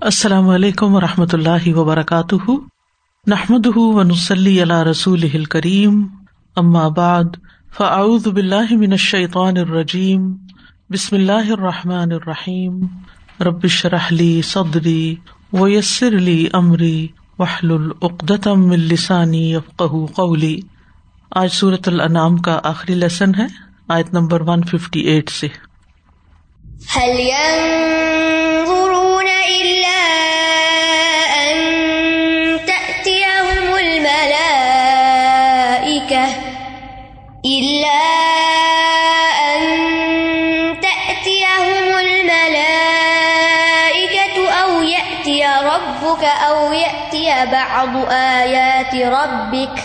السلام علیکم و رحمۃ اللہ وبرکاتہ۔ نحمد ونسلی علیہ رسول کریم بعد، فاعوذ باللہ من الشیطان الرجیم۔ بسم اللہ الرحمٰن الرحیم۔ ربش رحلی صدری ویسر علی عمری وحل العقدم السانی افقہ قولی۔ آج صورت الانعام کا آخری لیسن ہے، آیت نمبر ون ففٹی ایٹ سے۔ بعض آيات ربك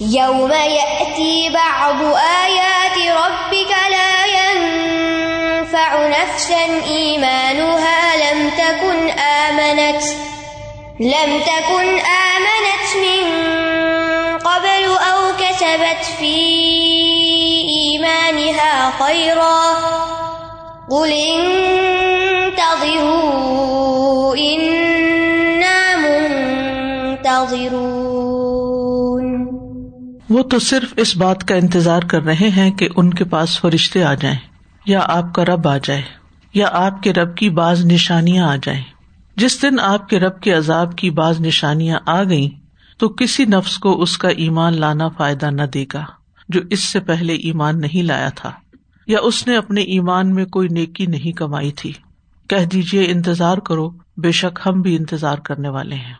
يوم يأتي بعض آيات ربك لا ينفع نفسا إيمانها لم تكن آمنت لم تكن آمنت من قبل أو كسبت في إيمانها خيرا قل انتظروا وہ تو صرف اس بات کا انتظار کر رہے ہیں کہ ان کے پاس فرشتے آ جائیں، یا آپ کا رب آ جائے، یا آپ کے رب کی بعض نشانیاں آ جائیں۔ جس دن آپ کے رب کے عذاب کی بعض نشانیاں آ گئیں، تو کسی نفس کو اس کا ایمان لانا فائدہ نہ دے گا، جو اس سے پہلے ایمان نہیں لایا تھا، یا اس نے اپنے ایمان میں کوئی نیکی نہیں کمائی تھی۔ کہہ دیجیے انتظار کرو، بے شک ہم بھی انتظار کرنے والے ہیں۔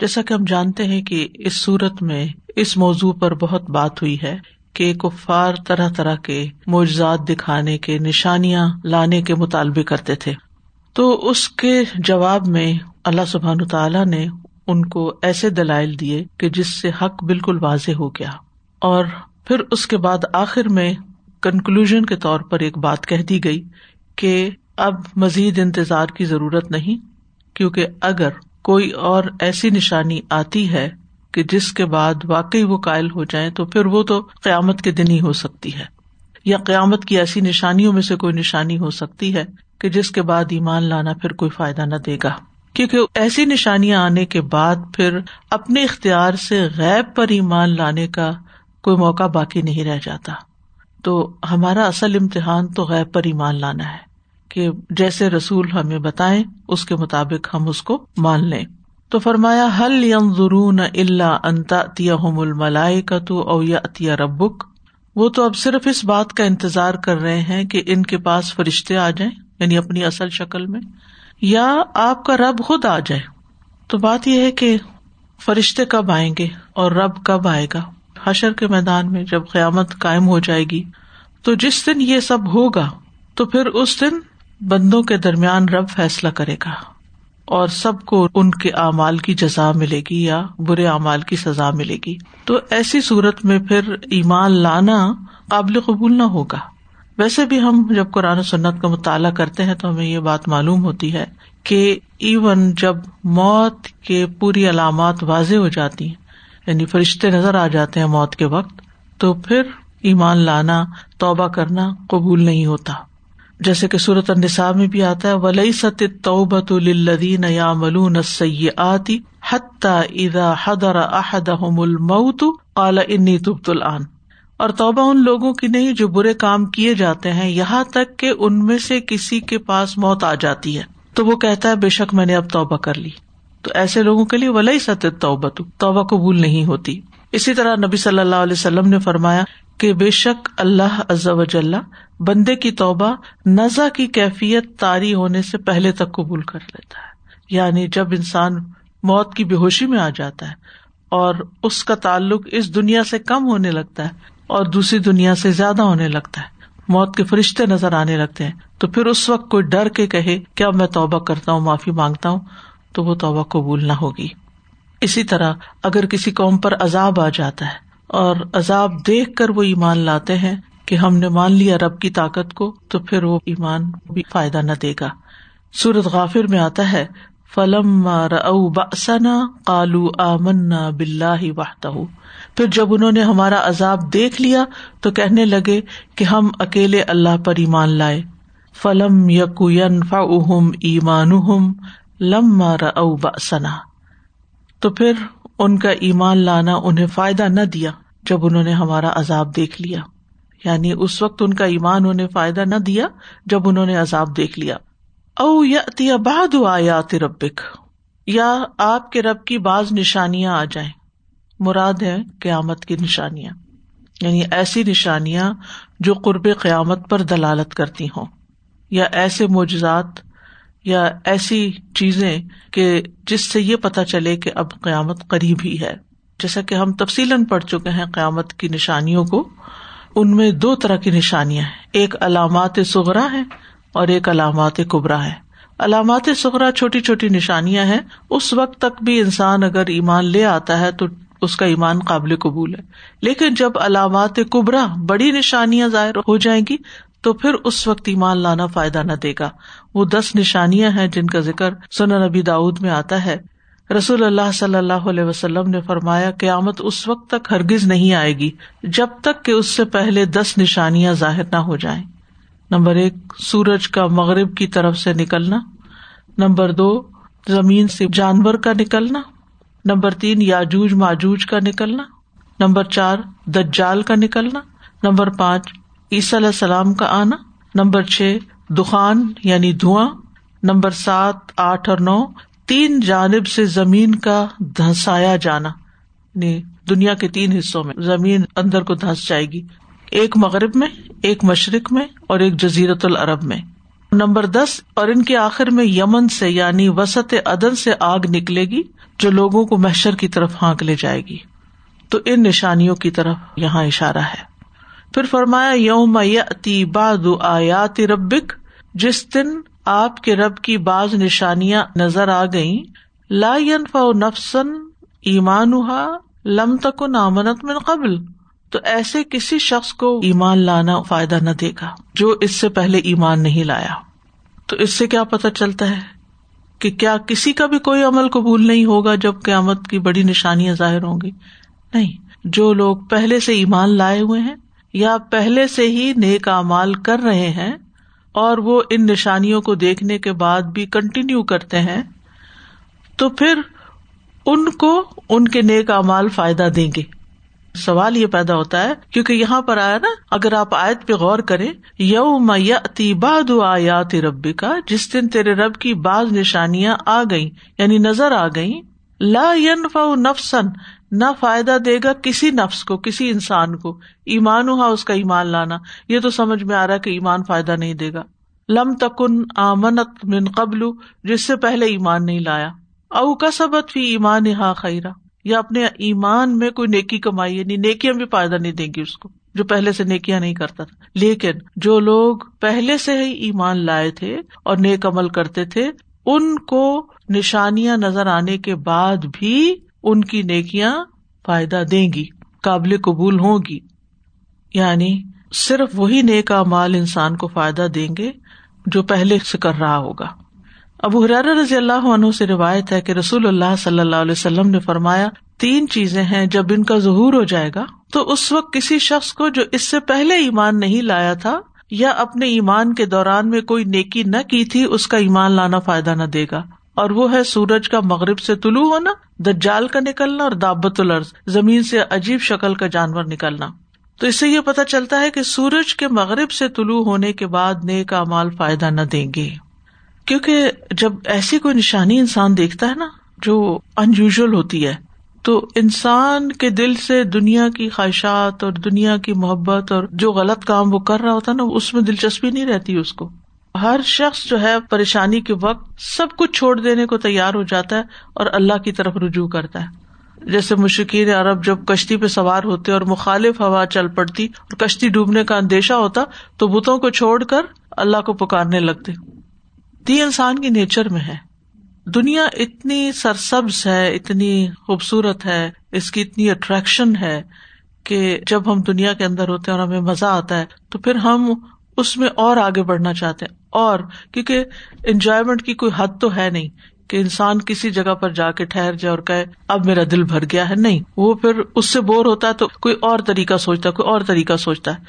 جیسا کہ ہم جانتے ہیں کہ اس صورت میں اس موضوع پر بہت بات ہوئی ہے کہ کفار طرح طرح کے معجزات دکھانے کے نشانیاں لانے کے مطالبے کرتے تھے۔ تو اس کے جواب میں اللہ سبحان تعالیٰ نے ان کو ایسے دلائل دیے کہ جس سے حق بالکل واضح ہو گیا۔ اور پھر اس کے بعد آخر میں کنکلوژ کے طور پر ایک بات کہہ دی گئی کہ اب مزید انتظار کی ضرورت نہیں، کیونکہ اگر کوئی اور ایسی نشانی آتی ہے کہ جس کے بعد واقعی وہ قائل ہو جائیں تو پھر وہ تو قیامت کے دن ہی ہو سکتی ہے، یا قیامت کی ایسی نشانیوں میں سے کوئی نشانی ہو سکتی ہے کہ جس کے بعد ایمان لانا پھر کوئی فائدہ نہ دے گا۔ کیونکہ ایسی نشانیاں آنے کے بعد پھر اپنے اختیار سے غیب پر ایمان لانے کا کوئی موقع باقی نہیں رہ جاتا۔ تو ہمارا اصل امتحان تو غیب پر ایمان لانا ہے۔ کہ جیسے رسول ہمیں بتائیں، اس کے مطابق ہم اس کو مان لیں۔ تو فرمایا حل یم ضرون اللہ انتا الملائے کا تو او یا ربک؟ وہ تو اب صرف اس بات کا انتظار کر رہے ہیں کہ ان کے پاس فرشتے آ جائیں یعنی اپنی اصل شکل میں، یا آپ کا رب خود آ جائے۔ تو بات یہ ہے کہ فرشتے کب آئیں گے اور رب کب آئے گا؟ حشر کے میدان میں جب قیامت قائم ہو جائے گی، تو جس دن یہ سب ہوگا، تو پھر اس دن بندوں کے درمیان رب فیصلہ کرے گا اور سب کو ان کے اعمال کی جزا ملے گی یا برے اعمال کی سزا ملے گی۔ تو ایسی صورت میں پھر ایمان لانا قابل قبول نہ ہوگا۔ ویسے بھی ہم جب قرآن سنت کا مطالعہ کرتے ہیں تو ہمیں یہ بات معلوم ہوتی ہے کہ ایون جب موت کے پوری علامات واضح ہو جاتی ہیں یعنی فرشتے نظر آ جاتے ہیں موت کے وقت، تو پھر ایمان لانا، توبہ کرنا قبول نہیں ہوتا۔ جیسے کہ صورت النساء میں بھی آتا ہے ولی ست توبت الدین یا ملون سی آتی حتی اذا حضر احدهم الموت قال انی تبت الان اور توبہ ان لوگوں کی نہیں جو برے کام کیے جاتے ہیں، یہاں تک کہ ان میں سے کسی کے پاس موت آ جاتی ہے۔ تو وہ کہتا ہے، بے شک میں نے اب توبہ کر لی۔ تو ایسے لوگوں کے لیے ولی ست توبہ توبہ قبول نہیں ہوتی۔ اسی طرح نبی صلی اللہ علیہ وسلم نے فرمایا کہ بے شک اللہ عز وجل بندے کی توبہ نزا کی کیفیت تاری ہونے سے پہلے تک قبول کر لیتا ہے۔ یعنی جب انسان موت کی بے ہوشی میں آ جاتا ہے اور اس کا تعلق اس دنیا سے کم ہونے لگتا ہے اور دوسری دنیا سے زیادہ ہونے لگتا ہے، موت کے فرشتے نظر آنے لگتے ہیں، تو پھر اس وقت کوئی ڈر کے کہے، کیا میں توبہ کرتا ہوں، معافی مانگتا ہوں؟ تو وہ توبہ قبول نہ ہوگی۔ اسی طرح اگر کسی قوم پر عذاب آ جاتا ہے اور عذاب دیکھ کر وہ ایمان لاتے ہیں کہ ہم نے مان لیا رب کی طاقت کو، تو پھر وہ ایمان بھی فائدہ نہ دے گا۔ سورت غافر میں آتا ہے فلم بسنا کالو آمنا بلاہ واہتا پھر جب انہوں نے ہمارا عذاب دیکھ لیا، تو کہنے لگے کہ ہم اکیلے اللہ پر ایمان لائے۔ فلم یقین فا ایمان لم بأسنا۔ تو پھر ان کا ایمان لانا انہیں فائدہ نہ دیا جب انہوں نے ہمارا عذاب دیکھ لیا۔ یعنی اس وقت ان کا ایمان انہیں فائدہ نہ دیا جب انہوں نے عذاب دیکھ لیا۔ او یا بہاد آیات ربک، یا آپ کے رب کی بعض نشانیاں آ جائیں۔ مراد ہے قیامت کی نشانیاں۔ یعنی ایسی نشانیاں جو قرب قیامت پر دلالت کرتی ہوں۔ یا ایسے معجزات یا ایسی چیزیں کہ جس سے یہ پتا چلے کہ اب قیامت قریب ہی ہے۔ جیسا کہ ہم تفصیل پڑھ چکے ہیں قیامت کی نشانیوں کو۔ ان میں دو طرح کی نشانیاں ہیں۔ ایک علامات سغرا ہے اور ایک علامات کبرا ہے علامات سغرا چھوٹی چھوٹی نشانیاں ہیں۔ اس وقت تک بھی انسان اگر ایمان لے آتا ہے تو اس کا ایمان قابل قبول ہے۔ لیکن جب علامات کبرا بڑی نشانیاں ظاہر ہو جائیں گی تو پھر اس وقت ایمان لانا فائدہ نہ دے گا۔ وہ دس نشانیاں ہیں جن کا ذکر سنا نبی داود میں آتا ہے۔ رسول اللہ صلی اللہ علیہ وسلم نے فرمایا، قیامت اس وقت تک ہرگز نہیں آئے گی جب تک کہ اس سے پہلے دس نشانیاں ظاہر نہ ہو جائیں۔ نمبر ایک، سورج کا مغرب کی طرف سے نکلنا۔ نمبر دو، زمین سے جانور کا نکلنا۔ نمبر تین، یاجوج ماجوج کا نکلنا۔ نمبر چار، دجال کا نکلنا۔ نمبر پانچ عیسی علیہ السلام کا آنا، نمبر چھ، دخان یعنی دھواں، نمبر سات، آٹھ اور نو، تین جانب سے زمین کا دھسایا جانا یعنی دنیا کے تین حصوں میں زمین اندر کو دھس جائے گی، ایک مغرب میں، ایک مشرق میں اور ایک جزیرت العرب میں۔ نمبر دس، اور ان کے آخر میں یمن سے یعنی وسط عدن سے آگ نکلے گی، جو لوگوں کو محشر کی طرف ہانک لے جائے گی۔ تو ان نشانیوں کی طرف یہاں اشارہ ہے۔ پھر فرمایا، یوم یتی باد آیات ربک، جس دن آپ کے رب کی بعض نشانیاں نظر آ گئی لا ينفع نفسن ایمان لم تک نامنت من قبل، تو ایسے کسی شخص کو ایمان لانا فائدہ نہ دے گا جو اس سے پہلے ایمان نہیں لایا۔ تو اس سے کیا پتا چلتا ہے کہ کیا کسی کا بھی کوئی عمل قبول نہیں ہوگا جب قیامت کی بڑی نشانیاں ظاہر ہوں گی۔ نہیں، جو لوگ پہلے سے ایمان لائے ہوئے ہیں یا پہلے سے ہی نیک امال کر رہے ہیں اور وہ ان نشانیوں کو دیکھنے کے بعد بھی کنٹینیو کرتے ہیں، تو پھر ان کو ان کے نیک امال فائدہ دیں گے۔ سوال یہ پیدا ہوتا ہے، کیونکہ یہاں پر آیا نا، اگر آپ آیت پہ غور کریں یو میتی باد آیات ربی کا جس دن تیرے رب کی بعض نشانیاں آ گئی یعنی نظر آ گئی لا نفسن نہ فائدہ دے گا کسی نفس کو، کسی انسان کو۔ ایمان ہوا اس کا ایمان لانا۔ یہ تو سمجھ میں آ رہا ہے کہ ایمان فائدہ نہیں دے گا۔ لم تکن آمنت من قبل، جس سے پہلے ایمان نہیں لایا۔ او کا سبت فی ایمان ہا خیرہ یا اپنے ایمان میں کوئی نیکی کمائی یعنی نیکیاں بھی فائدہ نہیں دیں گی اس کو، جو پہلے سے نیکیاں نہیں کرتا تھا۔ لیکن جو لوگ پہلے سے ہی ایمان لائے تھے اور نیک عمل کرتے تھے ان کو نشانیاں نظر آنے کے بعد بھی ان کی نیکیاں فائدہ دیں گی، قابل قبول ہوں گی۔ یعنی صرف وہی نیک مال انسان کو فائدہ دیں گے جو پہلے سے کر رہا ہوگا۔ ابو حرار رضی اللہ عنہ سے روایت ہے کہ رسول اللہ صلی اللہ علیہ وسلم نے فرمایا، تین چیزیں ہیں، جب ان کا ظہور ہو جائے گا تو اس وقت کسی شخص کو جو اس سے پہلے ایمان نہیں لایا تھا یا اپنے ایمان کے دوران میں کوئی نیکی نہ کی تھی، اس کا ایمان لانا فائدہ نہ دے گا۔ اور وہ ہے سورج کا مغرب سے طلوع ہونا، دجال کا نکلنا اور دعبت الرض زمین سے عجیب شکل کا جانور نکلنا۔ تو اس سے یہ پتا چلتا ہے کہ سورج کے مغرب سے طلوع ہونے کے بعد نیک مال فائدہ نہ دیں گے۔ کیونکہ جب ایسی کوئی نشانی انسان دیکھتا ہے نا، جو انیوژل ہوتی ہے تو انسان کے دل سے دنیا کی خواہشات اور دنیا کی محبت اور جو غلط کام وہ کر رہا ہوتا ہے نا، اس میں دلچسپی نہیں رہتی اس کو۔ ہر شخص جو ہے پریشانی کے وقت سب کچھ چھوڑ دینے کو تیار ہو جاتا ہے اور اللہ کی طرف رجوع کرتا ہے۔ جیسے مشکین عرب جب کشتی پہ سوار ہوتے اور مخالف ہوا چل پڑتی اور کشتی ڈوبنے کا اندیشہ ہوتا تو بتوں کو چھوڑ کر اللہ کو پکارنے لگتے۔ دی انسان کی نیچر میں ہے۔ دنیا اتنی سرسبز ہے، اتنی خوبصورت ہے، اس کی اتنی اٹریکشن ہے کہ جب ہم دنیا کے اندر ہوتے ہیں اور ہمیں مزہ آتا ہے، تو پھر ہم اس میں اور آگے بڑھنا چاہتے ہیں۔ اور کیونکہ انجوائےمنٹ کی کوئی حد تو ہے نہیں کہ انسان کسی جگہ پر جا کے ٹھہر جائے اور کہ اب میرا دل بھر گیا ہے۔ نہیں، وہ پھر اس سے بور ہوتا ہے تو کوئی اور طریقہ سوچتا ہے، کوئی اور طریقہ سوچتا ہے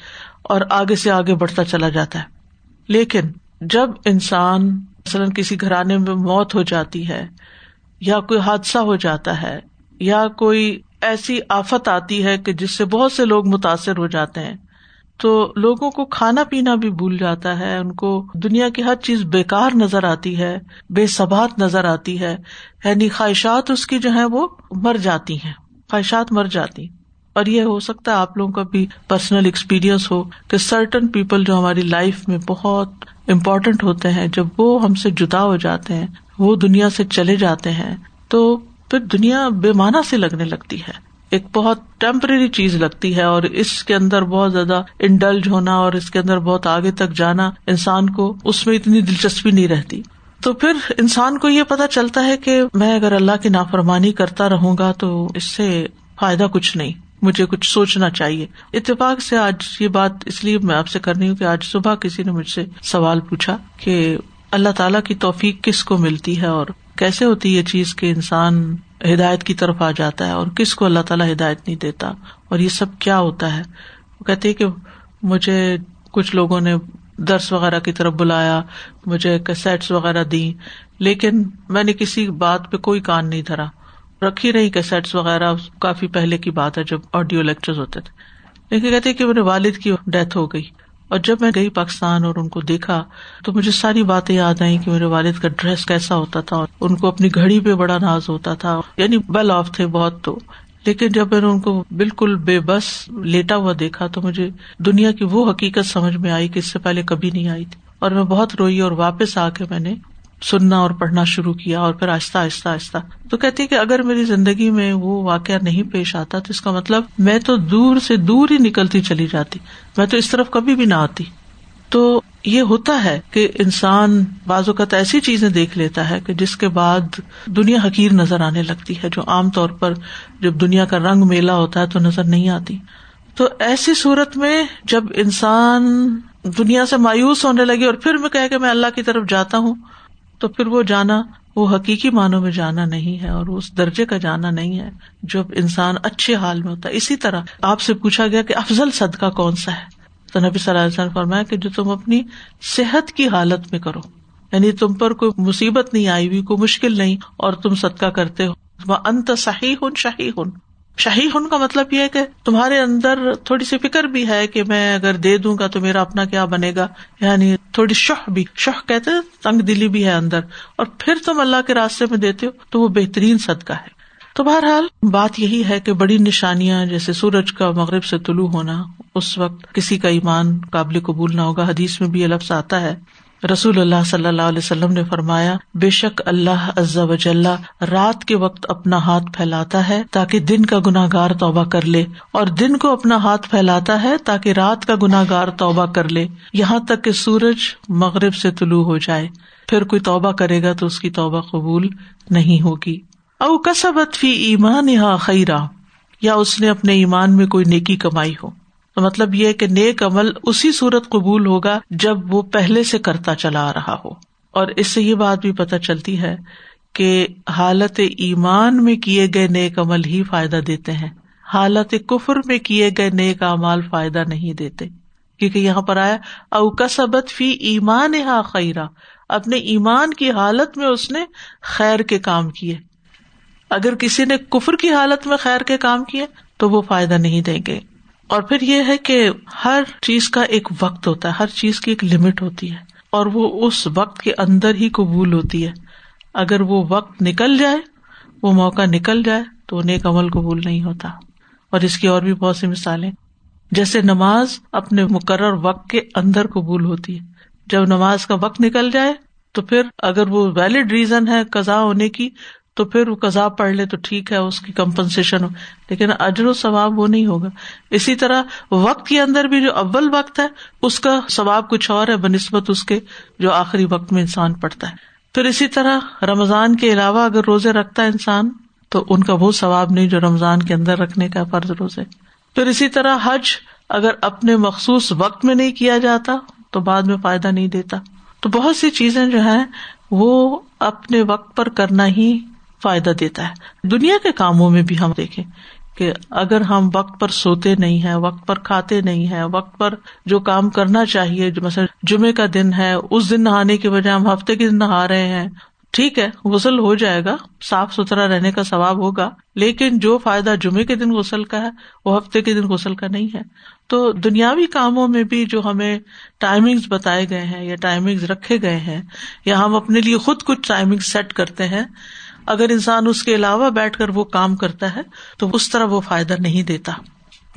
اور آگے سے آگے بڑھتا چلا جاتا ہے۔ لیکن جب انسان مثلاً کسی گھرانے میں موت ہو جاتی ہے، یا کوئی حادثہ ہو جاتا ہے، یا کوئی ایسی آفت آتی ہے کہ جس سے بہت سے لوگ متاثر ہو جاتے ہیں۔ تو لوگوں کو کھانا پینا بھی بھول جاتا ہے، ان کو دنیا کی ہر چیز بےکار نظر آتی ہے، بے ثبات نظر آتی ہے۔ یعنی خواہشات اس کی جو ہے وہ مر جاتی ہیں، خواہشات مر جاتی۔ اور یہ ہو سکتا ہے آپ لوگوں کا بھی پرسنل ایکسپیرئنس ہو کہ سرٹن پیپل جو ہماری لائف میں بہت امپورٹینٹ ہوتے ہیں، جب وہ ہم سے جدا ہو جاتے ہیں، وہ دنیا سے چلے جاتے ہیں، تو پھر دنیا بے معنی سے لگنے لگتی ہے۔ ایک بہت ٹیمپرری چیز لگتی ہے اور اس کے اندر بہت زیادہ انڈلج ہونا اور اس کے اندر بہت آگے تک جانا انسان کو اس میں اتنی دلچسپی نہیں رہتی۔ تو پھر انسان کو یہ پتا چلتا ہے کہ میں اگر اللہ کی نافرمانی کرتا رہوں گا تو اس سے فائدہ کچھ نہیں۔ مجھے کچھ سوچنا چاہیے۔ اتفاق سے آج یہ بات اس لیے میں آپ سے کرنی ہوں کہ آج صبح کسی نے مجھ سے سوال پوچھا کہ اللہ تعالیٰ کی توفیق کس کو ملتی ہے اور کیسے ہوتی یہ چیز کہ انسان ہدایت کی طرف آ جاتا ہے اور کس کو اللہ تعالیٰ ہدایت نہیں دیتا اور یہ سب کیا ہوتا ہے؟ وہ کہتے کہ مجھے کچھ لوگوں نے درس وغیرہ کی طرف بلایا، مجھے کیسٹس وغیرہ دی لیکن میں نے کسی بات پہ کوئی کان نہیں دھرا۔ رکھی رہی کیسٹس وغیرہ، کافی پہلے کی بات ہے جب آڈیو لیکچر ہوتے تھے۔ لیکن کہتے کہ میرے والد کی ڈیتھ ہو گئی۔ اور جب میں گئی پاکستان اور ان کو دیکھا، تو مجھے ساری باتیں یاد آئی کہ میرے والد کا ڈریس کیسا ہوتا تھا ان کو اپنی گھڑی پہ بڑا ناز ہوتا تھا۔ یعنی ویل آف تھے بہت تو۔ لیکن جب میں نے ان کو بالکل بے بس لیٹا ہوا دیکھا، تو مجھے دنیا کی وہ حقیقت سمجھ میں آئی کہ اس سے پہلے کبھی نہیں آئی تھی۔ اور میں بہت روئی اور واپس آ کے میں نے سننا اور پڑھنا شروع کیا اور پھر آہستہ آہستہ آہستہ۔ تو کہتی کہ اگر میری زندگی میں وہ واقعہ نہیں پیش آتا تو اس کا مطلب میں تو دور سے دور ہی نکلتی چلی جاتی۔ میں تو اس طرف کبھی بھی نہ آتی۔ تو یہ ہوتا ہے کہ انسان بعض اوقات ایسی چیزیں دیکھ لیتا ہے کہ جس کے بعد دنیا حقیر نظر آنے لگتی ہے، جو عام طور پر جب دنیا کا رنگ میلا ہوتا ہے تو نظر نہیں آتی۔ تو ایسی صورت میں جب انسان دنیا سے مایوس ہونے لگے اور پھر میں کہ میں اللہ کی طرف جاتا ہوں تو پھر وہ جانا، وہ حقیقی معنوں میں جانا نہیں ہے اور اس درجے کا جانا نہیں ہے جب انسان اچھے حال میں ہوتا ہے۔ اسی طرح آپ سے پوچھا گیا کہ افضل صدقہ کون سا ہے؟ تو نبی صلی اللہ علیہ وسلم فرمایا کہ جو تم اپنی صحت کی حالت میں کرو یعنی تم پر کوئی مصیبت نہیں آئی ہوئی، کوئی مشکل نہیں اور تم صدقہ کرتے ہو۔ انت صحیح ہن شہی ہن شہی ہن کا مطلب یہ ہے کہ تمہارے اندر تھوڑی سی فکر بھی ہے کہ میں اگر دے دوں گا تو میرا اپنا کیا بنے گا؟ یعنی تھوڑی شہ بھی شہ کہتے تنگ دلی بھی ہے اندر۔ اور پھر تم اللہ کے راستے میں دیتے ہو تو وہ بہترین صدقہ ہے۔ تو بہرحال بات یہی ہے کہ بڑی نشانیاں جیسے سورج کا مغرب سے طلوع ہونا، اس وقت کسی کا ایمان قابل قبول نہ ہوگا۔ حدیث میں بھی یہ لفظ آتا ہے۔ رسول اللہ صلی اللہ علیہ وسلم نے فرمایا، بے شک اللہ عزا وجل رات کے وقت اپنا ہاتھ پھیلاتا ہے تاکہ دن کا گناہ گار توبہ کر لے، اور دن کو اپنا ہاتھ پھیلاتا ہے تاکہ رات کا گناہ گار توبہ کر لے۔ یہاں تک کہ سورج مغرب سے طلوع ہو جائے، پھر کوئی توبہ کرے گا تو اس کی توبہ قبول نہیں ہوگی۔ او کسبت فی ایمان یہاں خیرا، یا اس نے اپنے ایمان میں کوئی نیکی کمائی ہو۔ تو مطلب یہ کہ نیک عمل اسی صورت قبول ہوگا جب وہ پہلے سے کرتا چلا آ رہا ہو۔ اور اس سے یہ بات بھی پتہ چلتی ہے کہ حالت ایمان میں کیے گئے نیک عمل ہی فائدہ دیتے ہیں۔ حالت کفر میں کیے گئے نیک امال فائدہ نہیں دیتے۔ کیونکہ یہاں پر آیا، او کسبت فی ایمان ہا خیرا۔ اپنے ایمان کی حالت میں اس نے خیر کے کام کیے۔ اگر کسی نے کفر کی حالت میں خیر کے کام کیے تو وہ فائدہ نہیں دیں گے۔ اور پھر یہ ہے کہ ہر چیز کا ایک وقت ہوتا ہے، ہر چیز کی ایک لمٹ ہوتی ہے، اور وہ اس وقت کے اندر ہی قبول ہوتی ہے۔ اگر وہ وقت نکل جائے، وہ موقع نکل جائے تو نیک عمل قبول نہیں ہوتا۔ اور اس کی اور بھی بہت سی مثالیں۔ جیسے نماز اپنے مقرر وقت کے اندر قبول ہوتی ہے۔ جب نماز کا وقت نکل جائے تو پھر اگر وہ ویلڈ ریزن ہے قزا ہونے کی تو پھر وہ کذاب پڑھ لے تو ٹھیک ہے، اس کی کمپنسیشن ہو۔ لیکن اجر و ثواب وہ نہیں ہوگا۔ اسی طرح وقت کے اندر بھی جو اول وقت ہے، اس کا ثواب کچھ اور ہے بہ نسبت اس کے جو آخری وقت میں انسان پڑھتا ہے۔ پھر اسی طرح رمضان کے علاوہ اگر روزے رکھتا ہے انسان، تو ان کا وہ ثواب نہیں جو رمضان کے اندر رکھنے کا فرض روزے۔ پھر اسی طرح حج اگر اپنے مخصوص وقت میں نہیں کیا جاتا، تو بعد میں فائدہ نہیں دیتا۔ تو بہت سی چیزیں جو ہیں، وہ اپنے وقت پر کرنا ہی فائدہ دیتا ہے۔ دنیا کے کاموں میں بھی ہم دیکھیں کہ اگر ہم وقت پر سوتے نہیں ہے وقت پر کھاتے نہیں ہے وقت پر جو کام کرنا چاہیے، مثلا جمعے کا دن ہے، اس دن نہانے کی وجہ ہم ہفتے کے دن نہا رہے ہیں۔ ٹھیک ہے، غسل ہو جائے گا، صاف ستھرا رہنے کا ثواب ہوگا، لیکن جو فائدہ جمعے کے دن غسل کا ہے، وہ ہفتے کے دن غسل کا نہیں ہے۔ تو دنیاوی کاموں میں بھی جو ہمیں ٹائمنگ بتائے گئے ہیں یا ٹائمنگ رکھے گئے ہیں، یا ہم اپنے لیے خود کچھ ٹائمنگ سیٹ کرتے ہیں اگر انسان اس کے علاوہ بیٹھ کر وہ کام کرتا ہے، تو اس طرح وہ فائدہ نہیں دیتا۔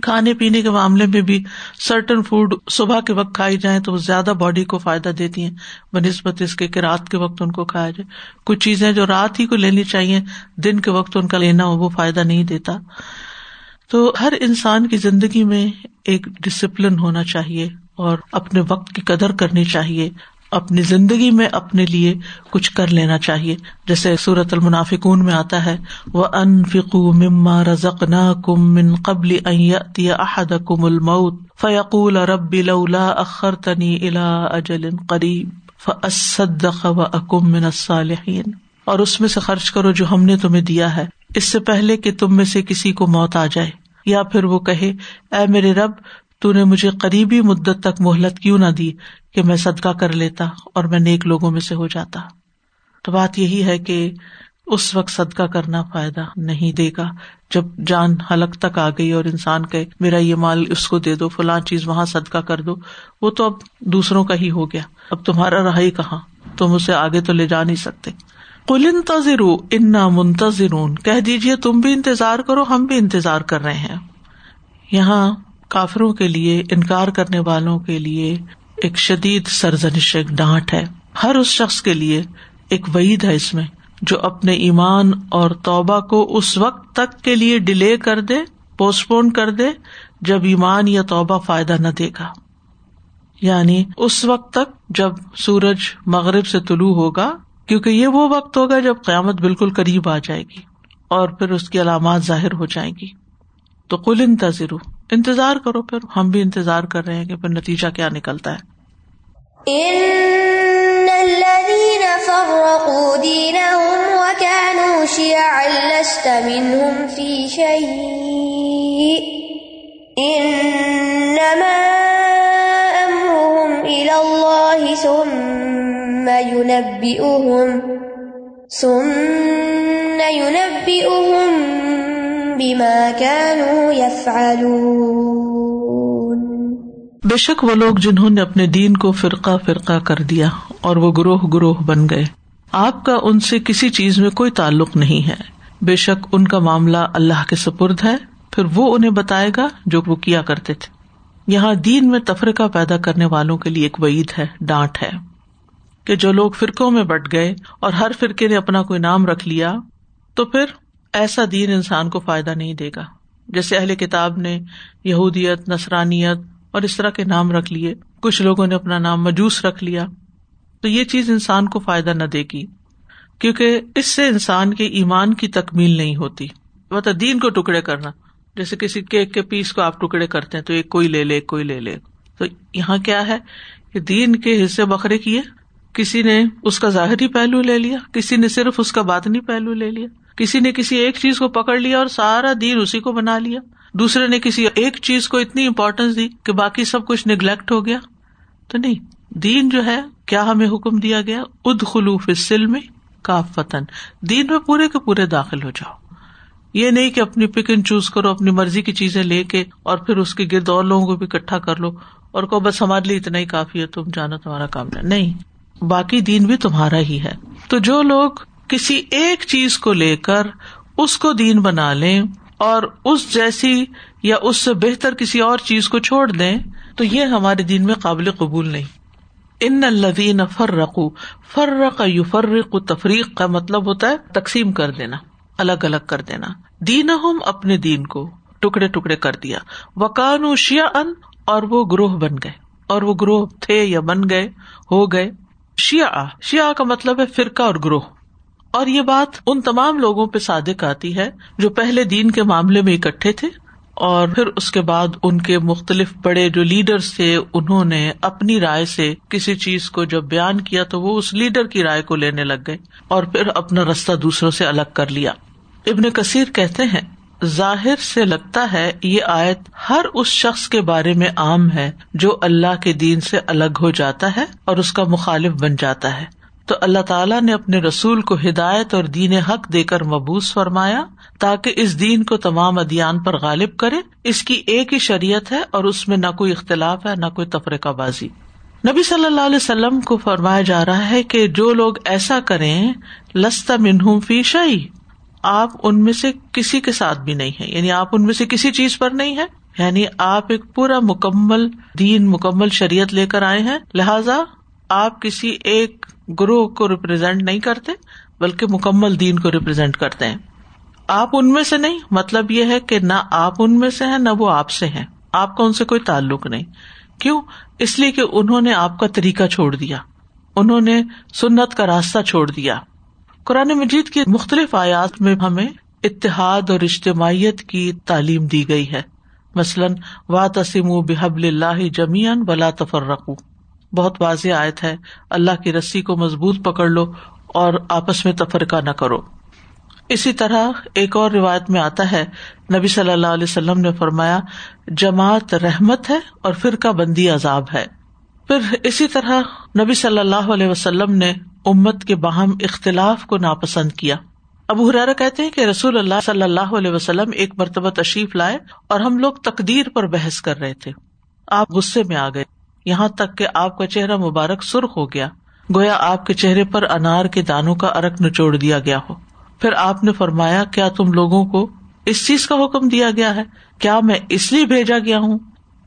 کھانے پینے کے معاملے میں بھی سرٹن فوڈ صبح کے وقت کھائی جائیں تو وہ زیادہ باڈی کو فائدہ دیتی ہیں۔ بہ نسبت اس کے کہ رات کے وقت ان کو کھایا جائے۔ کچھ چیزیں جو رات ہی کو لینی چاہیے، دن کے وقت ان کا لینا ہو، وہ فائدہ نہیں دیتا۔ تو ہر انسان کی زندگی میں ایک ڈسپلن ہونا چاہیے اور اپنے وقت کی قدر کرنی چاہیے۔ اپنی زندگی میں اپنے لیے کچھ کر لینا چاہیے۔ جیسے صورت المنافقون میں آتا ہے وہ ان فکو مما رزق نہ کم من قبل احد کم المعت فیقول رب لولا اخر تنی الا اجل قریب فصدق و اکم من الصالحین اور اس میں سے خرچ کرو جو ہم نے تمہیں دیا ہے۔ اس سے پہلے کہ تم میں سے کسی کو موت آ جائے۔ یا پھر وہ کہے، اے میرے رب تو نے مجھے قریبی مدت تک مہلت کیوں نہ دی کہ میں صدقہ کر لیتا اور میں نیک لوگوں میں سے ہو جاتا۔ تو بات یہی ہے کہ اس وقت صدقہ کرنا فائدہ نہیں دے گا۔ جب جان حلق تک آ گئی اور انسان کہ میرا یہ مال اس کو دے دو، فلاں چیز وہاں صدقہ کر دو، وہ تو اب دوسروں کا ہی ہو گیا۔ اب تمہارا رہا ہی کہاں؟ تم اسے آگے تو لے جا نہیں سکتے۔ کل انتظر انا منتظر کہہ دیجیے تم بھی انتظار کرو، ہم بھی انتظار کر رہے ہیں۔ یہاں کافروں کے لیے، انکار کرنے والوں کے لیے ایک شدید سرزنش، ایک ڈانٹ ہے۔ ہر اس شخص کے لیے ایک وعید ہے اس میں، جو اپنے ایمان اور توبہ کو اس وقت تک کے لیے ڈیلے کر دے پوسٹ پون کر دے، جب ایمان یا توبہ فائدہ نہ دے گا۔ یعنی اس وقت تک جب سورج مغرب سے طلوع ہوگا، کیونکہ یہ وہ وقت ہوگا جب قیامت بالکل قریب آ جائے گی اور پھر اس کی علامات ظاہر ہو جائیں گی۔ تو کل انتظر انتظار کرو، پھر ہم بھی انتظار کر رہے ہیں کہ پھر نتیجہ کیا نکلتا ہے۔ إن الذين فرقوا دينهم وكانوا شيعا لست منهم في شيء. إنما أمرهم إلى الله ثم ينبئهم ثم ينبئهم بما كانوا يفعلون۔ بے شک وہ لوگ جنہوں نے اپنے دین کو فرقہ فرقہ کر دیا اور وہ گروہ گروہ بن گئے۔ آپ کا ان سے کسی چیز میں کوئی تعلق نہیں ہے۔ بے شک ان کا معاملہ اللہ کے سپرد ہے، پھر وہ انہیں بتائے گا جو وہ کیا کرتے تھے۔ یہاں دین میں تفرقہ پیدا کرنے والوں کے لیے ایک وعید ہے، ڈانٹ ہے۔ کہ جو لوگ فرقوں میں بٹ گئے اور ہر فرقے نے اپنا کوئی نام رکھ لیا، تو پھر ایسا دین انسان کو فائدہ نہیں دے گا۔ جیسے اہل کتاب نے یہودیت نسرانیت اور اس طرح کے نام رکھ لیے۔ کچھ لوگوں نے اپنا نام مجوس رکھ لیا۔ تو یہ چیز انسان کو فائدہ نہ دے گی۔ کیونکہ اس سے انسان کے ایمان کی تکمیل نہیں ہوتی۔ مطلب دین کو ٹکڑے کرنا۔ جیسے کسی کیک کے پیس کو آپ ٹکڑے کرتے ہیں تو ایک کوئی لے لے کوئی لے لے۔ تو یہاں کیا ہے؟ کہ دین کے حصے بکرے کیے۔ کسی نے اس کا ظاہری پہلو لے لیا۔ کسی نے صرف اس کا بادنی پہلو لے لیا۔ کسی نے کسی ایک چیز کو پکڑ لیا اور سارا دین اسی کو بنا لیا۔ دوسرے نے کسی ایک چیز کو اتنی امپورٹینس دی کہ باقی سب کچھ نگلیکٹ ہو گیا۔ تو نہیں، دین جو ہے، کیا ہمیں حکم دیا گیا؟ اد خلوف سلم کا فتن دین میں پورے کے پورے داخل ہو جاؤ۔ یہ نہیں کہ اپنی پک اینڈ چوز کرو، اپنی مرضی کی چیزیں لے کے اور پھر اس کے گرد اور لوگوں کو بھی اکٹھا کر لو اور کو بس ہمارے لیے اتنا ہی کافی ہے، تم جانا تمہارا کام نہیں، باقی دین بھی تمہارا ہی ہے۔ تو جو لوگ کسی ایک چیز کو لے کر اس کو دین بنا لیں اور اس جیسی یا اس سے بہتر کسی اور چیز کو چھوڑ دیں، تو یہ ہمارے دین میں قابل قبول نہیں۔ ان الدین فرقو فرق یو فرق تفریق کا مطلب ہوتا ہے تقسیم کر دینا، الگ الگ کر دینا۔ دین ہم اپنے دین کو ٹکڑے ٹکڑے کر دیا۔ وکان شیا ان اور وہ گروہ بن گئے، اور وہ گروہ تھے یا بن گئے، ہو گئے۔ شیا شیا کا مطلب ہے فرقہ اور گروہ۔ اور یہ بات ان تمام لوگوں پہ صادق آتی ہے جو پہلے دین کے معاملے میں اکٹھے تھے اور پھر اس کے بعد ان کے مختلف بڑے جو لیڈرس تھے، انہوں نے اپنی رائے سے کسی چیز کو جب بیان کیا تو وہ اس لیڈر کی رائے کو لینے لگ گئے اور پھر اپنا رستہ دوسروں سے الگ کر لیا۔ ابن کثیر کہتے ہیں، ظاہر سے لگتا ہے یہ آیت ہر اس شخص کے بارے میں عام ہے جو اللہ کے دین سے الگ ہو جاتا ہے اور اس کا مخالف بن جاتا ہے۔ تو اللہ تعالیٰ نے اپنے رسول کو ہدایت اور دین حق دے کر مبوس فرمایا تاکہ اس دین کو تمام ادیان پر غالب کرے۔ اس کی ایک ہی شریعت ہے اور اس میں نہ کوئی اختلاف ہے، نہ کوئی تفریقہ بازی۔ نبی صلی اللہ علیہ وسلم کو فرمایا جا رہا ہے کہ جو لوگ ایسا کریں لستا منہ فی شاہی آپ ان میں سے کسی کے ساتھ بھی نہیں ہے یعنی آپ ان میں سے کسی چیز پر نہیں ہے یعنی آپ ایک پورا مکمل دین، مکمل شریعت لے کر آئے ہیں۔ لہذا آپ کسی ایک گروہ کو ریپرزینٹ نہیں کرتے، بلکہ مکمل دین کو ریپرزینٹ کرتے ہیں۔ آپ ان میں سے نہیں مطلب یہ ہے کہ نہ آپ ان میں سے ہیں، نہ وہ آپ سے ہیں۔ آپ کا ان سے کوئی تعلق نہیں۔ کیوں؟ اس لیے کہ انہوں نے آپ کا طریقہ چھوڑ دیا۔ انہوں نے سنت کا راستہ چھوڑ دیا۔ قرآن مجید کی مختلف آیات میں ہمیں اتحاد اور اجتماعیت کی تعلیم دی گئی ہے۔ مثلاً وا تسیم بحب اللہ جمیان ولا تفر رقو بہت واضح آیت ہے۔ اللہ کی رسی کو مضبوط پکڑ لو اور آپس میں تفرقہ نہ کرو۔ اسی طرح ایک اور روایت میں آتا ہے، نبی صلی اللہ علیہ وسلم نے فرمایا، جماعت رحمت ہے اور فرقہ بندی عذاب ہے۔ پھر اسی طرح نبی صلی اللہ علیہ وسلم نے امت کے باہم اختلاف کو ناپسند کیا۔ ابو حرارا کہتے ہیں کہ رسول اللہ صلی اللہ علیہ وسلم ایک مرتبہ تشریف لائے اور ہم لوگ تقدیر پر بحث کر رہے تھے۔ آپ غصے میں آ گئے۔ یہاں تک کہ آپ کا چہرہ مبارک سرخ ہو گیا۔ گویا آپ کے چہرے پر انار کے دانوں کا ارک نچوڑ دیا گیا ہو۔ پھر آپ نے فرمایا، کیا تم لوگوں کو اس چیز کا حکم دیا گیا ہے؟ کیا میں اس لیے بھیجا گیا ہوں؟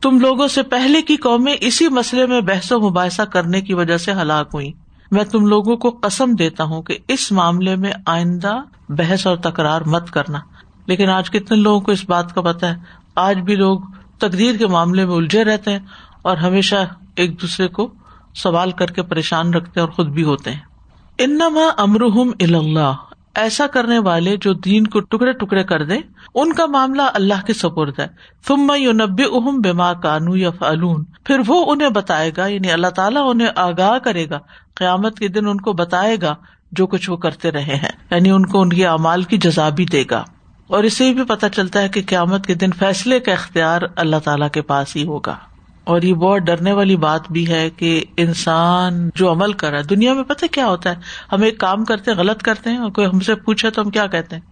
تم لوگوں سے پہلے کی قومیں اسی مسئلے میں بحث و مباحثہ کرنے کی وجہ سے ہلاک ہوئی میں تم لوگوں کو قسم دیتا ہوں کہ اس معاملے میں آئندہ بحث اور تکرار مت کرنا۔ لیکن آج کتنے لوگوں کو اس بات کا پتا ہے؟ آج بھی لوگ تقدیر کے معاملے میں الجھے رہتے ہیں۔ اور ہمیشہ ایک دوسرے کو سوال کر کے پریشان رکھتے اور خود بھی ہوتے ہیں۔ انما امرحم اللہ ایسا کرنے والے جو دین کو ٹکڑے ٹکڑے کر دے ان کا معاملہ اللہ کے سپرد ہے۔ تم میں یو نبی اہم بیما کانو یا فعلون پھر وہ انہیں بتائے گا یعنی اللہ تعالیٰ انہیں آگاہ کرے گا۔ قیامت کے دن ان کو بتائے گا جو کچھ وہ کرتے رہے ہیں۔ یعنی ان کو ان کی اعمال کی جزا بھی دے گا۔ اور اسے بھی پتا چلتا ہے کہ قیامت کے دن فیصلے کا اختیار اللہ تعالیٰ کے پاس ہی ہوگا۔ اور یہ بہت ڈرنے والی بات بھی ہے کہ انسان جو عمل کر رہا ہے، دنیا میں پتہ کیا ہوتا ہے؟ ہم ایک کام کرتے غلط کرتے ہیں، اور کوئی ہم سے پوچھے تو ہم کیا کہتے ہیں؟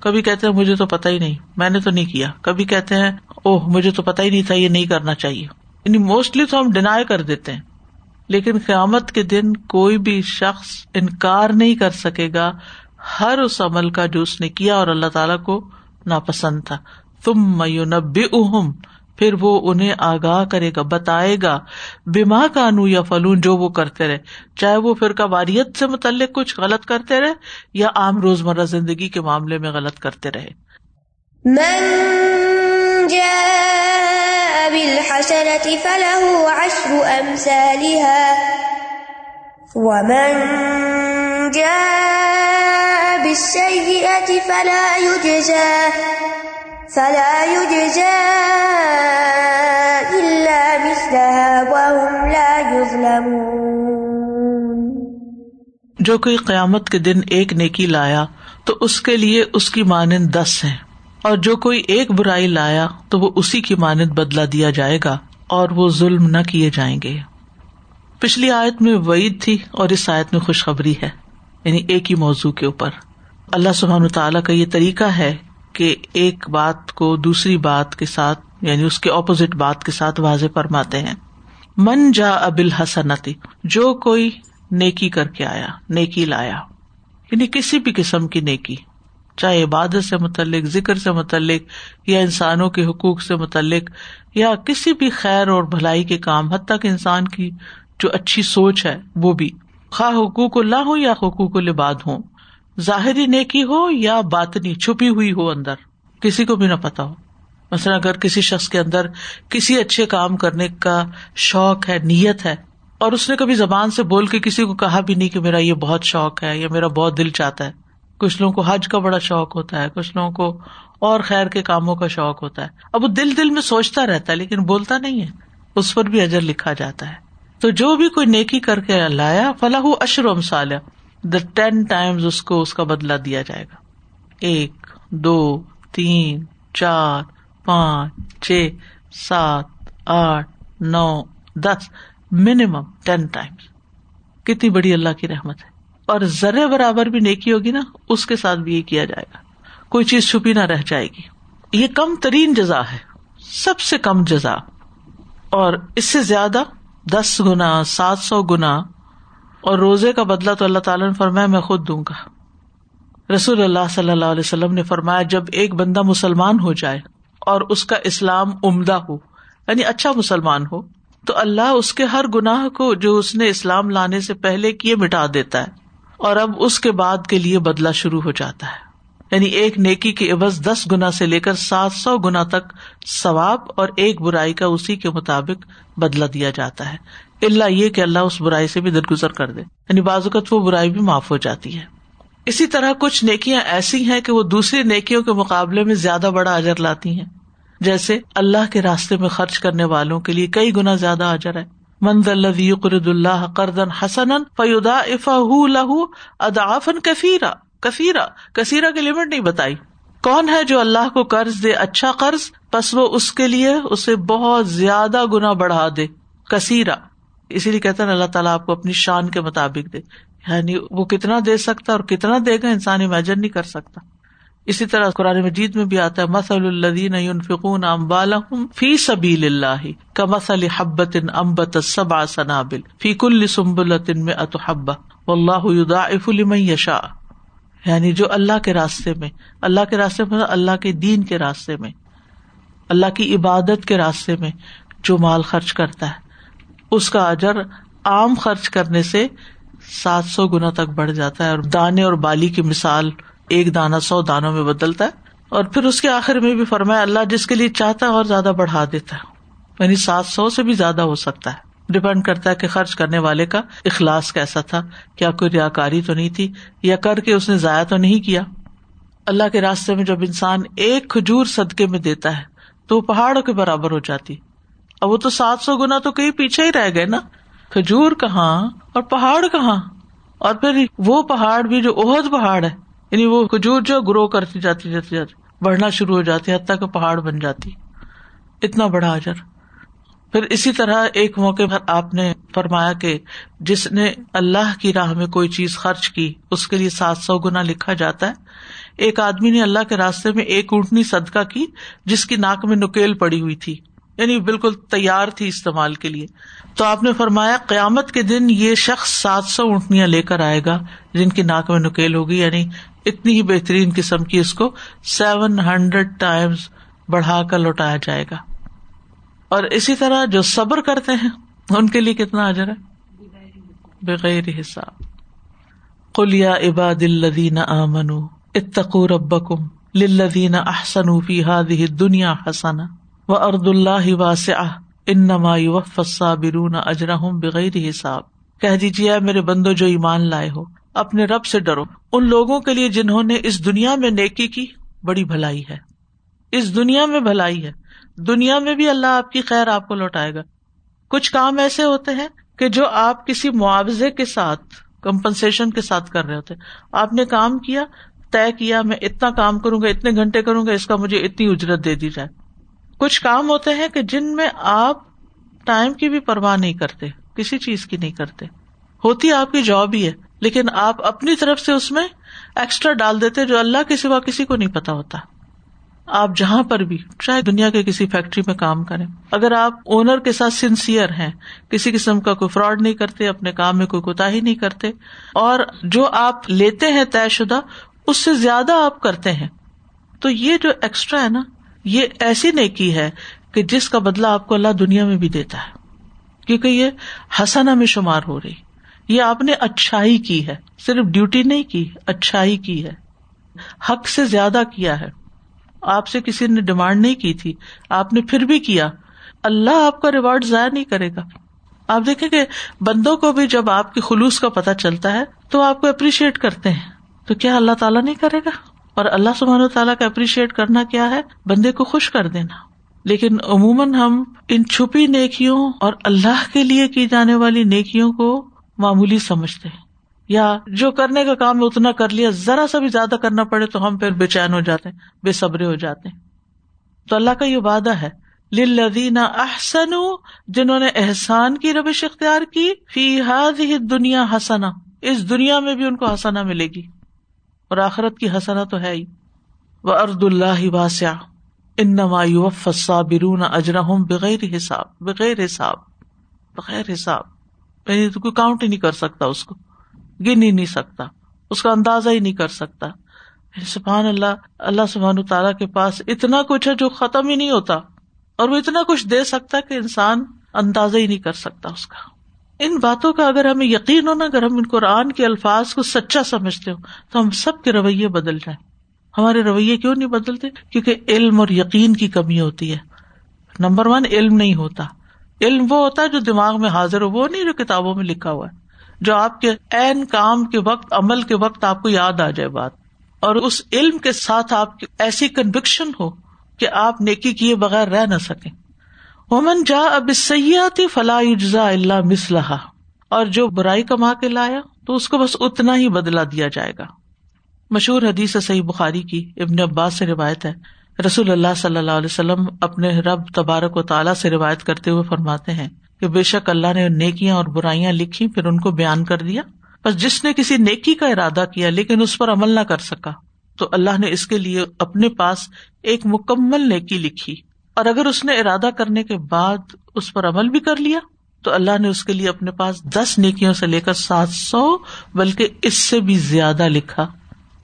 کبھی کہتے ہیں، مجھے تو پتا ہی نہیں، میں نے تو نہیں کیا۔ کبھی کہتے ہیں، اوہ، مجھے تو پتا ہی نہیں تھا، یہ نہیں کرنا چاہیے۔ یعنی موسٹلی تو ہم ڈینائی کر دیتے ہیں۔ لیکن قیامت کے دن کوئی بھی شخص انکار نہیں کر سکے گا ہر اس عمل کا جو اس نے کیا اور اللہ تعالیٰ کو ناپسند تھا۔ تم میونب اہم پھر وہ انہیں آگاہ کرے گا، بتائے گا بیما کانو یا فلون جو وہ کرتے رہے۔ چاہے وہ فرقہ واریت سے متعلق کچھ غلط کرتے رہے یا عام روز مرہ زندگی کے معاملے میں غلط کرتے رہے۔ فلا يجزى جو کوئی قیامت کے دن ایک نیکی لایا تو اس کے لیے اس کی مانند دس ہے اور جو کوئی ایک برائی لایا تو وہ اسی کی مانند بدلا دیا جائے گا، اور وہ ظلم نہ کیے جائیں گے۔ پچھلی آیت میں وعید تھی اور اس آیت میں خوشخبری ہے یعنی ایک ہی موضوع کے اوپر۔ اللہ سبحان تعالیٰ کا یہ طریقہ ہے کہ ایک بات کو دوسری بات کے ساتھ یعنی اس کے اپوزٹ بات کے ساتھ واضح فرماتے ہیں۔ من جا ابل حسنتی جو کوئی نیکی کر کے آیا، نیکی لایا۔ یعنی کسی بھی قسم کی نیکی، چاہے عبادت سے متعلق، ذکر سے متعلق، یا انسانوں کے حقوق سے متعلق، یا کسی بھی خیر اور بھلائی کے کام حد تک انسان کی جو اچھی سوچ ہے، وہ بھی۔ خواہ حقوق اللہ ہو یا حقوق العباد ہوں۔ ظاہری نیکی ہو یا باتنی چھپی ہوئی ہو اندر؟ کسی کو بھی نہ پتا ہو۔ مثلاً اگر کسی شخص کے اندر کسی اچھے کام کرنے کا شوق ہے، نیت ہے، اور اس نے کبھی زبان سے بول کے کسی کو کہا بھی نہیں کہ میرا یہ بہت شوق ہے یا میرا بہت دل چاہتا ہے۔ کچھ لوگوں کو حج کا بڑا شوق ہوتا ہے، کچھ لوگوں کو اور خیر کے کاموں کا شوق ہوتا ہے۔ اب وہ دل دل میں سوچتا رہتا ہے لیکن بولتا نہیں ہے۔ اس پر بھی اجر لکھا جاتا ہے۔ تو جو بھی کوئی نیکی کر کے لایا فلاح اشر و دا ٹین ٹائمز اس کو اس کا بدلا دیا جائے گا ایک دو تین چار پانچ چھ سات آٹھ نو دس منیمم ٹین ٹائمس کتنی بڑی اللہ کی رحمت ہے اور ذرے برابر بھی نیکی ہوگی نا اس کے ساتھ بھی یہ کیا جائے گا کوئی چیز چھپی نہ رہ جائے گی یہ کم ترین جزا ہے سب سے کم جزا اور اس سے زیادہ دس گنا سات سو گنا اور روزے کا بدلا تو اللہ تعالیٰ نے فرمایا، میں خود دوں گا۔ رسول اللہ صلی اللہ علیہ وسلم نے فرمایا، جب ایک بندہ مسلمان ہو جائے اور اس کا اسلام عمدہ ہو یعنی اچھا مسلمان ہو، تو اللہ اس کے ہر گناہ کو جو اس نے اسلام لانے سے پہلے کیے مٹا دیتا ہے اور اب اس کے بعد کے لیے بدلا شروع ہو جاتا ہے۔ یعنی ایک نیکی کی عبض دس گنا سے لے کر سات سو گنا تک ثواب اور ایک برائی کا اسی کے مطابق بدلا دیا جاتا ہے۔ اللہ یہ کہ اللہ اس برائی سے بھی درگزر کر دے۔ یعنی بازوقت وہ برائی بھی معاف ہو جاتی ہے۔ اسی طرح کچھ نیکیاں ایسی ہیں کہ وہ دوسری نیکیوں کے مقابلے میں زیادہ بڑا اجر لاتی ہیں۔ جیسے اللہ کے راستے میں خرچ کرنے والوں کے لیے کئی گنا زیادہ اجر ہے۔ منز قرد اللہ کردن حسن فیودا افا لہو ادافن کفیرا کثیرا کثیرا کی لمٹ نہیں بتائی۔ کون ہے جو اللہ کو قرض دے اچھا قرض؟ بس وہ اس کے لیے اسے بہت زیادہ گنا بڑھا دے۔ کثیرا اسی لیے کہتے ہیں اللہ تعالیٰ آپ کو اپنی شان کے مطابق دے۔ یعنی وہ کتنا دے سکتا اور کتنا دے گا انسان امیجن نہیں کر سکتا۔ اسی طرح قرآن مجید میں بھی آتا ہے مسل الدین فکون فی سبیل اللہ کا مسل حبت امبت سبا سنابل فی کل سمبل میں اتحب اللہ یشا یعنی جو اللہ کے راستے میں، اللہ کے راستے میں مطلب اللہ کے دین کے راستے میں، اللہ کی عبادت کے راستے میں جو مال خرچ کرتا ہے، اس کا اجر عام خرچ کرنے سے سات سو گنا تک بڑھ جاتا ہے اور دانے اور بالی کی مثال ایک دانا سو دانوں میں بدلتا ہے۔ اور پھر اس کے آخر میں بھی فرمایا، اللہ جس کے لیے چاہتا ہے اور زیادہ بڑھا دیتا ہے یعنی سات سو سے بھی زیادہ ہو سکتا ہے۔ ڈپینڈ کرتا ہے کہ خرچ کرنے والے کا اخلاص کیسا تھا۔ کیا کوئی ریا کاری تو نہیں تھی یا کر کے اس نے ضائع تو نہیں کیا؟ اللہ کے راستے میں جب انسان ایک کھجور صدقے میں دیتا ہے تو وہ پہاڑوں کے برابر ہو جاتی۔ اب وہ تو سات سو گنا تو کہیں پیچھے ہی رہ گئے نا۔ کھجور کہاں اور پہاڑ کہاں؟ اور پھر وہ پہاڑ بھی جو عہد پہاڑ ہے یعنی وہ کھجور جو گرو کرتی جاتی جاتی جاتی، بڑھنا شروع ہو جاتی، حتیٰ کہ پہاڑ بن جاتی۔ اتنا بڑا اجر۔ پھر اسی طرح ایک موقع پر آپ نے فرمایا کہ جس نے اللہ کی راہ میں کوئی چیز خرچ کی، اس کے لیے سات سو گنا لکھا جاتا ہے۔ ایک آدمی نے اللہ کے راستے میں ایک اونٹنی صدقہ کی، جس کی ناک میں نکیل پڑی ہوئی تھی۔ یعنی بالکل تیار تھی استعمال کے لیے۔ تو آپ نے فرمایا، قیامت کے دن یہ شخص سات سو اونٹنیاں لے کر آئے گا، جن کی ناک میں نکیل ہوگی۔ یعنی اتنی ہی بہترین قسم کی اس کو سیون ہنڈریڈ ٹائمس بڑھا کر لوٹایا جائے گا۔ اور اسی طرح جو صبر کرتے ہیں، ان کے لیے کتنا اجر ہے؟ بغیر حساب۔ کلیا عباد الدین امن اتقو ربکم للذین احسن فی هذه الدنیا حسنا و ارد اللہ واسع انما يوفى الصابرون اجرهم بغیر حساب۔ کہہ دیجیے میرے بندو، جو ایمان لائے ہو، اپنے رب سے ڈرو۔ ان لوگوں کے لیے جنہوں نے اس دنیا میں نیکی کی، بڑی بھلائی ہے۔ اس دنیا میں بھلائی ہے۔ دنیا میں بھی اللہ آپ کی خیر آپ کو لوٹائے گا۔ کچھ کام ایسے ہوتے ہیں کہ جو آپ کسی معاوضے کے ساتھ کمپنسیشن کے ساتھ کر رہے ہوتے آپ نے کام کیا، طے کیا، میں اتنا کام کروں گا، اتنے گھنٹے کروں گا، اس کا مجھے اتنی اجرت دے دی جائے۔ کچھ کام ہوتے ہیں کہ جن میں آپ ٹائم کی بھی پرواہ نہیں کرتے، کسی چیز کی نہیں کرتے۔ ہوتی آپ کی جاب ہی ہے، لیکن آپ اپنی طرف سے اس میں ایکسٹرا ڈال دیتے جو اللہ کے سوا کسی کو نہیں پتا ہوتا۔ آپ جہاں پر بھی، چاہے دنیا کے کسی فیکٹری میں کام کریں۔ اگر آپ اونر کے ساتھ سنسیئر ہیں، کسی قسم کا کوئی فراڈ نہیں کرتے، اپنے کام میں کوئی کوتا ہی نہیں کرتے، اور جو آپ لیتے ہیں طے شدہ، اس سے زیادہ آپ کرتے ہیں۔ تو یہ جو ایکسٹرا ہے نا، یہ ایسی نیکی ہے کہ جس کا بدلا آپ کو اللہ دنیا میں بھی دیتا ہے۔ کیونکہ یہ حسنا میں شمار ہو رہی۔ یہ آپ نے اچھائی کی ہے۔ صرف ڈیوٹی نہیں کی، اچھائی کی ہے۔ حق سے زیادہ کیا ہے۔ آپ سے کسی نے ڈیمانڈ نہیں کی تھی، آپ نے پھر بھی کیا۔ اللہ آپ کا ریوارڈ ضائع نہیں کرے گا۔ آپ دیکھیں کہ بندوں کو بھی جب آپ کے خلوص کا پتا چلتا ہے، تو آپ کو اپریشیٹ کرتے ہیں۔ تو کیا اللہ تعالیٰ نہیں کرے گا؟ اور اللہ سبحانہ تعالیٰ کا اپریشیٹ کرنا کیا ہے؟ بندے کو خوش کر دینا۔ لیکن عموماً ہم ان چھپی نیکیوں اور اللہ کے لیے کی جانے والی نیکیوں کو معمولی سمجھتے ہیں۔ یا جو کرنے کا کام اتنا کر لیا، ذرا سا بھی زیادہ کرنا پڑے تو ہم پھر بے چین ہو جاتے ہیں، بے صبرے ہو جاتے ہیں۔ تو اللہ کا یہ وعدہ ہے لدین احسن جنہوں نے احسان کی روش اختیار کی فی حاد دنیا ہسنا اس دنیا میں بھی ان کو ہسنا ملے گی۔ اور آخرت کی ہسنا تو ہے ہی۔ وہ ارد اللہ واسع ان نما صابرون اجرحم بغیر حساب بغیر حساب بغیر حساب۔ یعنی تو کوئی کاؤنٹ ہی نہیں کر سکتا اس کو۔ گن ہی نہیں سکتا، اس کا اندازہ ہی نہیں کر سکتا۔ سبحان اللہ اللہ سبحان تعالیٰ کے پاس اتنا کچھ ہے جو ختم ہی نہیں ہوتا، اور وہ اتنا کچھ دے سکتا کہ انسان اندازہ ہی نہیں کر سکتا اس کا۔ ان باتوں کا اگر ہمیں یقین ہو نا، اگر ہم ان قرآن کے الفاظ کو سچا سمجھتے ہو، تو ہم سب کے رویے بدل جائیں۔ ہمارے رویے کیوں نہیں بدلتے؟ کیونکہ علم اور یقین کی کمی ہوتی ہے۔ نمبر ون، علم نہیں ہوتا۔ علم وہ ہوتا ہے جو دماغ میں حاضر ہو، وہ نہیں جو کتابوں میں لکھا ہوا ہے۔ جو آپ کے عین کام کے وقت، عمل کے وقت آپ کو یاد آ جائے بات۔ اور اس علم کے ساتھ آپ کی ایسی کنوکشن ہو کہ آپ نیکی کیے بغیر رہ نہ سکیں۔ ومن جا اب سیاتی فلاح اجزا اللہ مسلح اور جو برائی کما کے لایا، تو اس کو بس اتنا ہی بدلا دیا جائے گا۔ مشہور حدیث صحیح بخاری کی، ابن عباس سے روایت ہے۔ رسول اللہ صلی اللہ علیہ وسلم اپنے رب تبارک و تعالیٰ سے روایت کرتے ہوئے فرماتے ہیں کہ بے شک اللہ نے نیکیاں اور برائیاں لکھی، پھر ان کو بیان کر دیا۔ بس جس نے کسی نیکی کا ارادہ کیا، لیکن اس پر عمل نہ کر سکا۔ تو اللہ نے اس کے لیے اپنے پاس ایک مکمل نیکی لکھی۔ اور اگر اس نے ارادہ کرنے کے بعد اس پر عمل بھی کر لیا، تو اللہ نے اس کے لیے اپنے پاس دس نیکیوں سے لے کر سات سو، بلکہ اس سے بھی زیادہ لکھا۔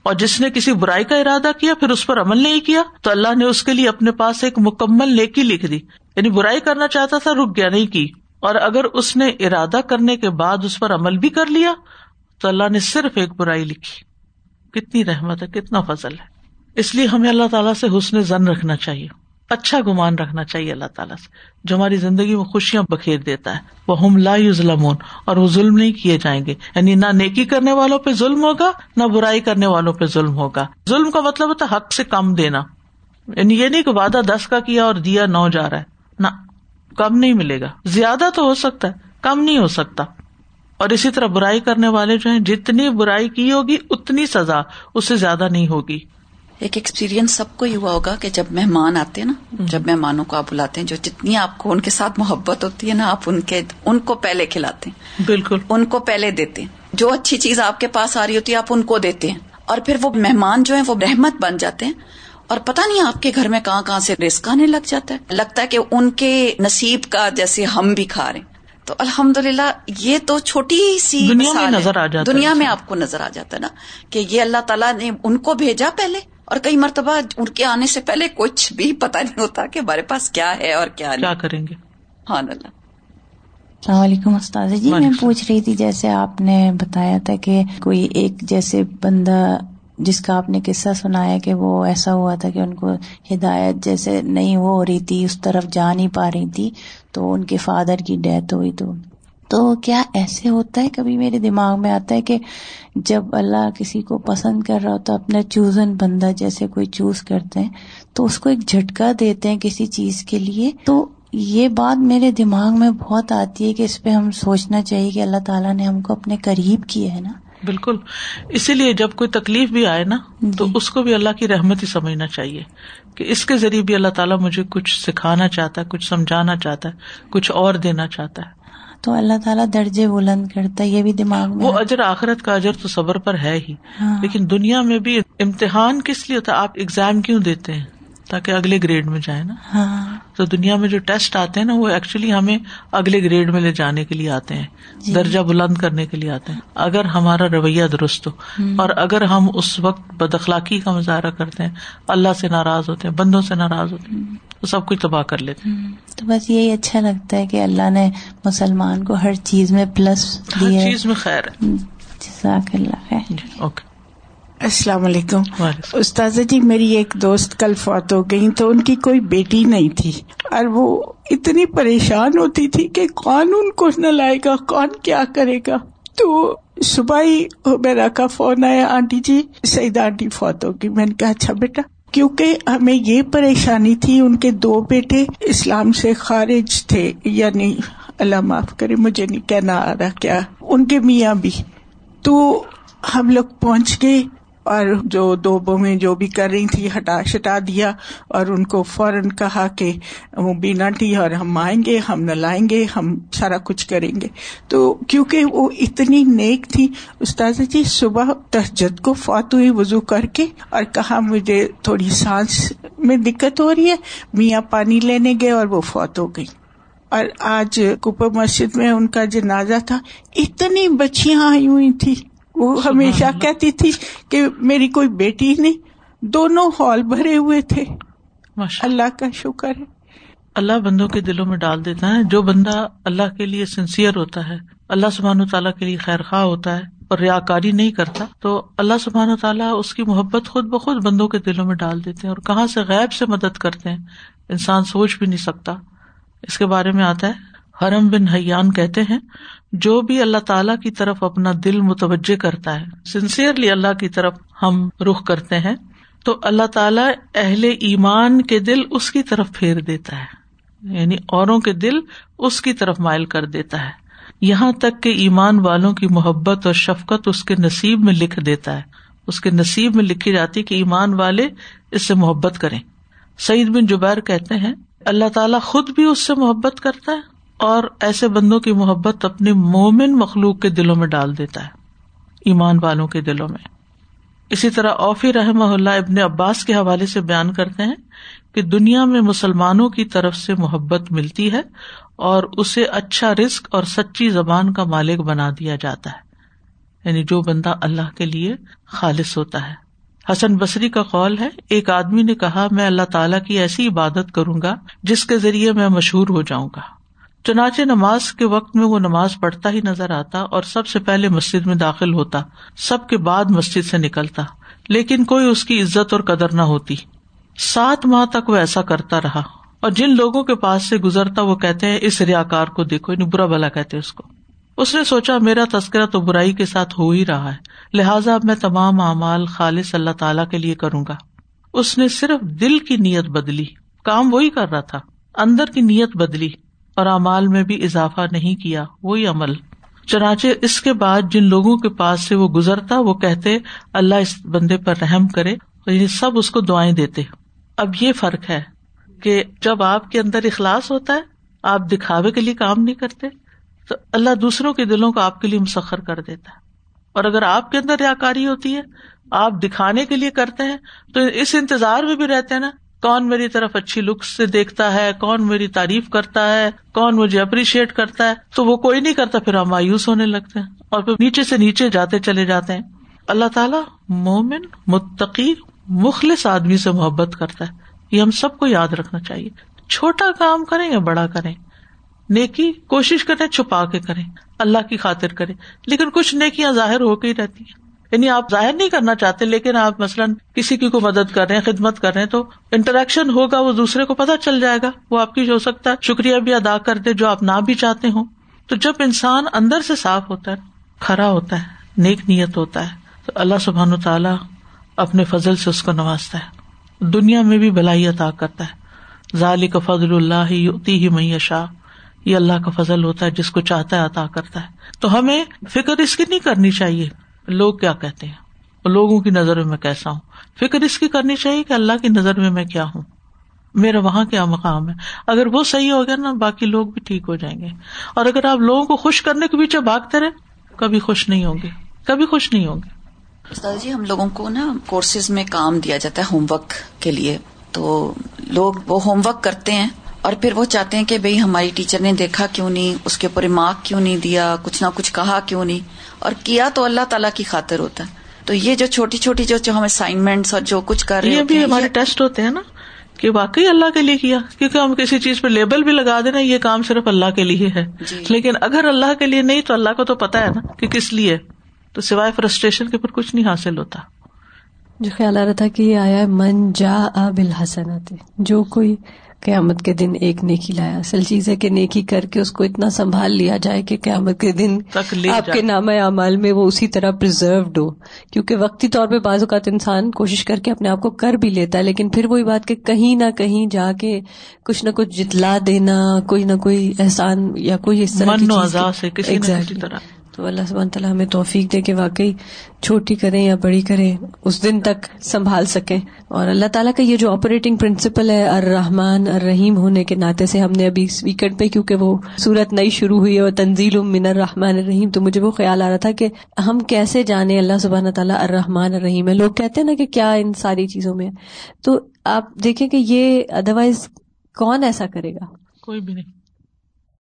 اور جس نے کسی برائی کا ارادہ کیا، پھر اس پر عمل نہیں کیا، تو اللہ نے اس کے لیے اپنے پاس ایک مکمل نیکی لکھ دی۔ یعنی برائی کرنا چاہتا تھا، رک گیا، نہیں کی۔ اور اگر اس نے ارادہ کرنے کے بعد اس پر عمل بھی کر لیا، تو اللہ نے صرف ایک برائی لکھی۔ کتنی رحمت ہے، کتنا فضل ہے۔ اس لیے ہمیں اللہ تعالیٰ سے حسن زن رکھنا چاہیے۔ اچھا گمان رکھنا چاہیے اللہ تعالیٰ سے، جو ہماری زندگی میں خوشیاں بکھیر دیتا ہے۔ وہ ہم لا ظلم اور وہ ظلم نہیں کیے جائیں گے۔ یعنی نہ نیکی کرنے والوں پہ ظلم ہوگا، نہ برائی کرنے والوں پہ ظلم ہوگا۔ ظلم کا مطلب ہوتا ہے حق سے کم دینا۔ یعنی یہ نہیں کہ وعدہ دس کا کیا اور دیا نو جا رہا ہے۔ نہ۔ کم نہیں ملے گا۔ زیادہ تو ہو سکتا ہے کم نہیں ہو سکتا۔ اور اسی طرح برائی کرنے والے جو ہیں جتنی برائی کی ہوگی اتنی سزا اس سے زیادہ نہیں ہوگی۔ ایک ایکسپیرئنس سب کو یہ ہوا ہوگا کہ جب مہمان آتے ہیں نا جب مہمانوں کو آپ بلاتے ہیں جو جتنی آپ کو ان کے ساتھ محبت ہوتی ہے نا آپ ان کے ان کو پہلے کھلاتے ہیں۔ بالکل۔ ان کو پہلے دیتے ہیں۔ جو اچھی چیز آپ کے پاس آ رہی ہوتی ہے آپ ان کو دیتے ہیں۔ اور پھر وہ مہمان جو ہیں وہ رحمت بن جاتے ہیں۔ اور پتا نہیں آپ کے گھر میں کہاں کہاں سے رسک آنے لگ جاتا ہے۔ لگتا ہے کہ ان کے نصیب کا جیسے ہم بھی کھا رہے ہیں۔ تو الحمد للہ یہ تو چھوٹی سی دنیا میں نظر آ جاتا دنیا میں آپ کو نظر آ جاتا ہے نا کہ یہ اللہ تعالیٰ نے ان کو بھیجا پہلے۔ اور کئی مرتبہ ان کے آنے سے پہلے کچھ بھی پتا نہیں ہوتا کہ ہمارے پاس کیا ہے اور کیا کیا کریں گے؟ ہاں اللہ۔ السلام علیکم استاد جی میں پوچھ رہی تھی جیسے آپ نے بتایا تھا کہ کوئی ایک جیسے بندہ جس کا آپ نے قصہ سنایا کہ وہ ایسا ہوا تھا کہ ان کو ہدایت جیسے نہیں وہ ہو رہی تھی، اس طرف جا نہیں پا رہی تھی، تو ان کے فادر کی ڈیتھ ہوئی تو۔ تو کیا ایسے ہوتا ہے؟ کبھی میرے دماغ میں آتا ہے کہ جب اللہ کسی کو پسند کر رہا ہوتا، اپنا چوزن بندہ جیسے کوئی چوز کرتے ہیں، تو اس کو ایک جھٹکا دیتے ہیں کسی چیز کے لیے۔ تو یہ بات میرے دماغ میں بہت آتی ہے کہ اس پہ ہم سوچنا چاہیے کہ اللہ تعالیٰ نے ہم کو اپنے قریب کیا ہے نا۔ بالکل۔ اسی لیے جب کوئی تکلیف بھی آئے نا تو جی۔ اس کو بھی اللہ کی رحمت ہی سمجھنا چاہیے کہ اس کے ذریعے بھی اللہ تعالیٰ مجھے کچھ سکھانا چاہتا ہے کچھ سمجھانا چاہتا ہے کچھ اور دینا چاہتا ہے۔ تو اللہ تعالیٰ درجے بلند کرتا ہے یہ بھی دماغ میں۔ وہ اجر آخرت کا اجر تو صبر پر ہے ہی۔ ہاں۔ لیکن دنیا میں بھی امتحان کس لیے ہوتا ہے؟ آپ اگزام کیوں دیتے ہیں؟ تاکہ اگلے گریڈ میں جائے نا۔ ہاں۔ تو دنیا میں جو ٹیسٹ آتے ہیں نا وہ ایکچولی ہمیں اگلے گریڈ میں لے جانے کے لیے آتے ہیں۔ جی۔ درجہ بلند کرنے کے لیے آتے ہیں۔ اگر ہمارا رویہ درست ہو اور اگر ہم اس وقت بد اخلاقی کا مظاہرہ کرتے ہیں اللہ سے ناراض ہوتے ہیں بندوں سے ناراض ہوتے ہیں تو سب کچھ تباہ کر لیتے ہیں۔ تو بس یہی اچھا لگتا ہے کہ اللہ نے مسلمان کو ہر چیز میں پلس ہر چیز میں خیر جزاک اللہ اوکے۔ السلام علیکم۔ استاذہ جی میری ایک دوست کل فوت ہو گئی تو ان کی کوئی بیٹی نہیں تھی اور وہ اتنی پریشان ہوتی تھی کہ کون ان کو نہ لائے گا کون کیا کرے گا۔ تو صبح ہی میرا کا فون آیا آنٹی جی سعید آنٹی فوت ہوگی میں نے کہا اچھا بیٹا کیونکہ ہمیں یہ پریشانی تھی ان کے دو بیٹے اسلام سے خارج تھے یعنی اللہ معاف کرے مجھے نہیں کہنا آ رہا کیا ان کے میاں بھی۔ تو ہم لوگ پہنچ گئے۔ اور جو دو بویں جو بھی کر رہی تھی، ہٹا، شٹا دیا اور ان کو فوراً کہا کہ وہ بینا ٹی، اور ہم آئیں گے، ہم نہ لائیں گے، ہم سارا کچھ کریں گے۔ تو کیونکہ وہ اتنی نیک تھی استاذ جی صبح تہجد کو فوت ہوئی وضو کر کے اور کہا، مجھے تھوڑی سانس میں دقت ہو رہی ہے، میاں پانی لینے گئے اور وہ فوت ہو گئی۔ اور آج کپر مسجد میں ان کا جنازہ تھا۔ اتنی بچیاں آئی ہوئی تھی۔ وہ ہمیشہ کہتی تھی کہ میری کوئی بیٹی نہیں۔ دونوں ہال بھرے ہوئے تھے۔ اللہ۔ کا شکر ہے۔ اللہ بندوں کے دلوں میں ڈال دیتا ہے۔ جو بندہ اللہ کے لیے سنسیئر ہوتا ہے اللہ سبحان و تعالیٰ کے لیے خیر خواہ ہوتا ہے اور ریا کاری نہیں کرتا تو اللہ سبحان و تعالیٰ اس کی محبت خود بخود بندوں کے دلوں میں ڈال دیتے ہیں اور کہاں سے غیب سے مدد کرتے ہیں؟ انسان سوچ بھی نہیں سکتا۔ اس کے بارے میں آتا ہے حرم بن حیان کہتے ہیں، جو بھی اللہ تعالی کی طرف اپنا دل متوجہ کرتا ہے سنسیئرلی اللہ کی طرف ہم رخ کرتے ہیں، تو اللہ تعالیٰ اہل ایمان کے دل اس کی طرف پھیر دیتا ہے یعنی اوروں کے دل اس کی طرف مائل کر دیتا ہے۔ یہاں تک کہ ایمان والوں کی محبت اور شفقت اس کے نصیب میں لکھ دیتا ہے۔ اس کے نصیب میں لکھی جاتی کہ ایمان والے اس سے محبت کریں۔ سعید بن جبیر کہتے ہیں، اللہ تعالیٰ خود بھی اس سے محبت کرتا ہے۔ اور ایسے بندوں کی محبت اپنے مومن مخلوق کے دلوں میں ڈال دیتا ہے، ایمان والوں کے دلوں میں۔ اسی طرح اوفی رحم اللہ ابن عباس کے حوالے سے بیان کرتے ہیں کہ دنیا میں مسلمانوں کی طرف سے محبت ملتی ہے اور اسے اچھا رسک اور سچی زبان کا مالک بنا دیا جاتا ہے۔ یعنی جو بندہ اللہ کے لیے خالص ہوتا ہے۔ حسن بصری کا قول ہے، ایک آدمی نے کہا، میں اللہ تعالیٰ کی ایسی عبادت کروں گا جس کے ذریعے میں مشہور ہو جاؤں گا۔ چنانچہ نماز کے وقت میں وہ نماز پڑھتا ہی نظر آتا اور سب سے پہلے مسجد میں داخل ہوتا، سب کے بعد مسجد سے نکلتا، لیکن کوئی اس کی عزت اور قدر نہ ہوتی۔ سات ماہ تک وہ ایسا کرتا رہا اور جن لوگوں کے پاس سے گزرتا وہ کہتے ہیں، اس ریا کار کو دیکھو یعنی برا بلا کہتے اس کو۔ اس نے سوچا، میرا تذکرہ تو برائی کے ساتھ ہو ہی رہا ہے، لہٰذا اب میں تمام اعمال خالص اللہ تعالی کے لیے کروں گا۔ اس نے صرف دل کی نیت بدلی، کام وہی کر رہا تھا، اندر کی نیت بدلی۔ اور امال میں بھی اضافہ نہیں کیا، وہی عمل۔ چنانچہ اس کے بعد جن لوگوں کے پاس سے وہ گزرتا، وہ کہتے، اللہ اس بندے پر رحم کرے یہ سب اس کو دعائیں دیتے۔ اب یہ فرق ہے کہ جب آپ کے اندر اخلاص ہوتا ہے، آپ دکھاوے کے لیے کام نہیں کرتے، تو اللہ دوسروں کے دلوں کو آپ کے لیے مسخر کر دیتا۔ ہے اور اگر آپ کے اندر ریاکاری ہوتی ہے، آپ دکھانے کے لیے کرتے ہیں، تو اس انتظار میں بھی رہتے ہیں نا۔ کون میری طرف اچھی لک سے دیکھتا ہے؟ کون میری تعریف کرتا ہے؟ کون مجھے اپریشیٹ کرتا ہے؟ تو وہ کوئی نہیں کرتا، پھر ہم مایوس ہونے لگتے ہیں اور پھر نیچے سے نیچے جاتے چلے جاتے ہیں۔ اللہ تعالیٰ مومن، متقی، مخلص آدمی سے محبت کرتا ہے۔ یہ ہم سب کو یاد رکھنا چاہیے۔ چھوٹا کام کریں یا بڑا کریں؟ نیکی کوشش کریں، چھپا کے کریں۔ اللہ کی خاطر کریں۔ لیکن کچھ نیکیاں ظاہر ہو کے ہی رہتی ہیں۔ یعنی آپ ظاہر نہیں کرنا چاہتے، لیکن آپ مثلاً کسی کی کو مدد کر رہے ہیں، خدمت کر رہے ہیں، تو انٹریکشن ہوگا، وہ دوسرے کو پتا چل جائے گا، وہ آپ کی ہو سکتا ہے، شکریہ بھی ادا کر دے جو آپ نہ بھی چاہتے ہوں۔ تو جب انسان اندر سے صاف ہوتا ہے کھڑا ہوتا ہے، نیک نیت ہوتا ہے، تو اللہ سبحان و تعالیٰ اپنے فضل سے اس کو نوازتا ہے۔ دنیا میں بھی بلائی عطا کرتا ہے۔ ظالی کا فضل اللہ ہی معیشا یہ اللہ کا فضل ہوتا ہے، جس کو چاہتا ہے عطا کرتا ہے۔ تو ہمیں فکر اس کی نہیں کرنی چاہیے۔ لوگ کیا کہتے ہیں؟ لوگوں کی نظر میں میں کیسا ہوں؟ فکر اس کی کرنی چاہیے کہ اللہ کی نظر میں میں کیا ہوں؟ میرا وہاں کیا مقام ہے؟ اگر وہ صحیح ہو گیا نا، باقی لوگ بھی ٹھیک ہو جائیں گے۔ اور اگر آپ لوگوں کو خوش کرنے کے پیچھے بھاگتے رہے، کبھی خوش نہیں ہوں گے۔ کبھی خوش نہیں ہوں گے۔ استاد جی ہم لوگوں کو نا کورسز میں کام دیا جاتا ہے ہوم ورک کے لیے۔ تو لوگ وہ ہوم ورک کرتے ہیں۔ اور پھر وہ چاہتے ہیں کہ بھائی ہماری ٹیچر نے دیکھا کیوں نہیں اس کے اوپر مارک کیوں نہیں دیا کچھ نہ کچھ کہا کیوں نہیں؟ اور کیا تو اللہ تعالیٰ کی خاطر ہوتا ہے۔ تو یہ جو چھوٹی چھوٹی جو ہم اسائنمنٹ اور جو کچھ کر رہے یہ بھی ہمارے ٹیسٹ ہوتے ہیں نا کہ واقعی اللہ کے لیے کیا؟ کیونکہ ہم کسی چیز پہ لیبل بھی لگا دینا یہ کام صرف اللہ کے لیے ہے۔ جی۔ لیکن اگر اللہ کے لیے نہیں تو اللہ کو تو پتا ہے نا کہ کس لیے۔ تو سوائے فرسٹریشن کے پھر کچھ نہیں حاصل ہوتا۔ جو خیال آ رہا تھا کہ یہ آیا من جا بلحسنات جو کوئی قیامت کے دن ایک نیکی لایا۔ اصل چیز ہے کہ نیکی کر کے اس کو اتنا سنبھال لیا جائے کہ قیامت کے دن آپ کے نام اعمال میں وہ اسی طرح پرزروڈ ہو۔ کیونکہ وقتی طور پہ بعض اوقات انسان کوشش کر کے اپنے آپ کو کر بھی لیتا ہے لیکن پھر وہی بات کہ کہیں نہ کہیں جا کے کچھ نہ کچھ جتلا دینا کوئی نہ کوئی احسان یا کوئی اس طرح۔ تو اللہ سبحانہ تعالیٰ ہمیں توفیق دے کے واقعی چھوٹی کریں یا بڑی کریں، اس دن تک سنبھال سکیں۔ اور اللہ تعالیٰ کا یہ جو آپریٹنگ پرنسپل ہے، الرحمن، الرحیم ہونے کے ناطے سے ہم نے ابھی ویکینڈ پہ، کیونکہ وہ صورت نئی شروع ہوئی ہے اور تنزیل من الرحمن الرحیم۔ تو مجھے وہ خیال آ رہا تھا کہ ہم کیسے جانے اللہ سبحانہ تعالیٰ الرحمن الرحیم ہے۔ لوگ کہتے ہیں نا کہ کیا ان ساری چیزوں میں تو آپ دیکھیں کہ یہ ادروائز کون ایسا کرے گا؟ کوئی بھی نہیں۔